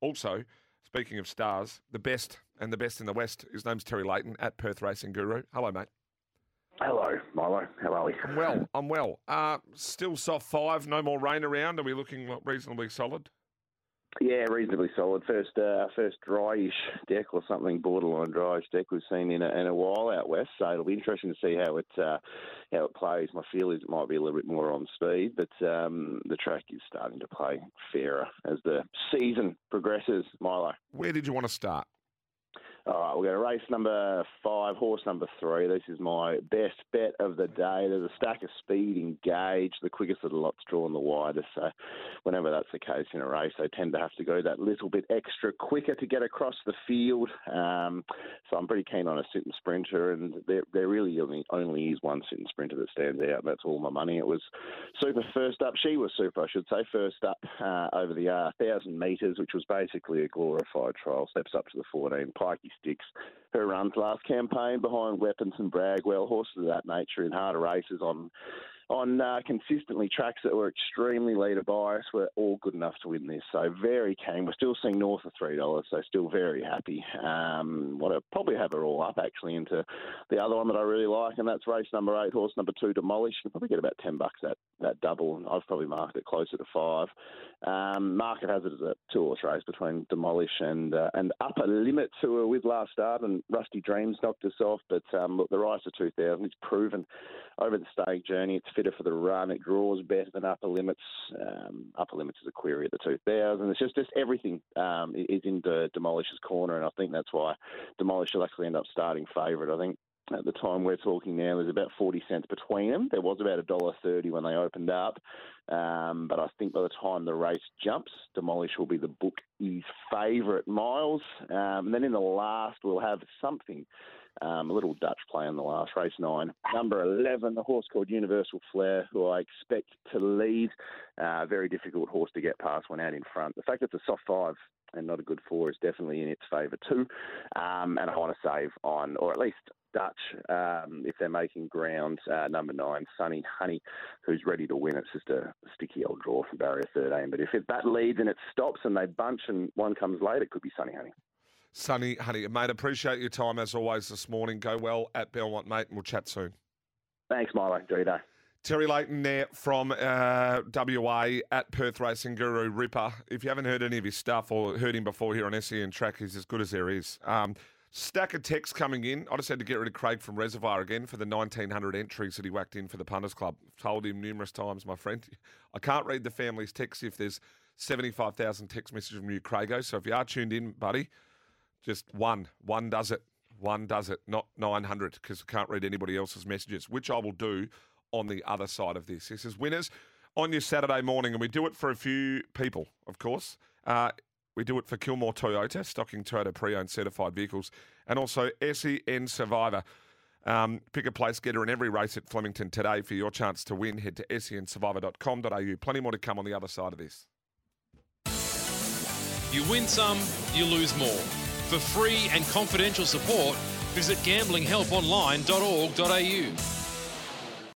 Also, speaking of stars, the best and the best in the West. His name's Terry Leighton at Perth Racing Guru. Hello, mate. Hello, Milo. How are we? I'm well. I'm well. Uh, still soft five. No more rain around. Are we looking reasonably solid? Yeah, reasonably solid. First, uh, first dryish deck or something, borderline dryish deck we've seen in a, in a while out west. So it'll be interesting to see how it uh, how it plays. My feel is it might be a little bit more on speed, but um, the track is starting to play fairer as the season progresses. Milo, where did you want to start? All right, we're going to race number five, horse number three. This is my best bet of the day. There's a stack of speed engaged, the quickest of the lot's drawn the widest. So, whenever that's the case in a race, they tend to have to go that little bit extra quicker to get across the field. Um, so, I'm pretty keen on a sitting sprinter, and there, there really only, only is one sitting sprinter that stands out. That's all my money. It was super first up. She was super, I should say, first up uh, over the uh, 1,000 metres, which was basically a glorified trial. Steps up to the 14. Pikey Sticks her runs last campaign behind Weapons and Bragwell, horses of that nature in harder races on on uh, consistently tracks that were extremely leader biased were all good enough to win this. So very keen. We're still seeing north of three dollars, so still very happy. Um, want to probably have her all up actually into the other one that I really like, and that's race number eight, horse number two, Demolish. You'll probably get about ten bucks that that double, and I've probably marked it closer to five. Um, market has it as a two horse race between Demolish and uh, and Upper Limit, who were with last start, and Rusty Dreams knocked us off. But um, look, the Rise to 2000, it's proven over the stake journey. It's fitter for the run. It draws better than Upper Limits. Um, upper Limits is a query at the 2000. It's just, just everything um, is in the Demolish's corner, and I think that's why Demolish will actually end up starting favourite. I think at the time we're talking now, there's about 40 cents between them. There was about a dollar thirty when they opened up, um, but I think by the time the race jumps, Demolish will be the bookie's favourite miles. Um, and then in the last, we'll have something um, a little Dutch play in the last race nine. Number 11, the horse called Universal Flair, who I expect to lead. Uh, very difficult horse to get past when out in front. The fact that it's a soft five and not a good four is definitely in its favour too. Um, and I want to save on, or at least Dutch, um, if they're making ground, uh, number nine, Sunny Honey, who's ready to win. It's just a sticky old draw from barrier 13. But if it, that leads and it stops and they bunch and one comes late, it could be Sunny Honey. Sunny, honey, mate, appreciate your time as always this morning. Go well at Belmont, mate, and we'll chat soon. Thanks, Milo. Enjoy your day. Terry Leighton there from uh, WA at Perth Racing Guru Ripper. If you haven't heard any of his stuff or heard him before here on SEN Track, he's as good as there is. Um, stack of texts coming in. I just had to get rid of Craig from Reservoir again for the 1900 entries that he whacked in for the Punters Club. I've told him numerous times, my friend, I can't read the family's texts if there's 75,000 text messages from you, Craigo. So if you are tuned in, buddy, just one. One does it. One does it, not 900, because I can't read anybody else's messages, which I will do on the other side of this. This is winners on your Saturday morning, and we do it for a few people, of course. Uh, we do it for Kilmore Toyota, stocking Toyota pre-owned certified vehicles, and also SEN Survivor. Um, pick a place getter in every race at Flemington today for your chance to win. Head to sensurvivor.com.au. Plenty more to come on the other side of this. You win some, you lose more. For free and confidential support, visit gamblinghelponline.org.au.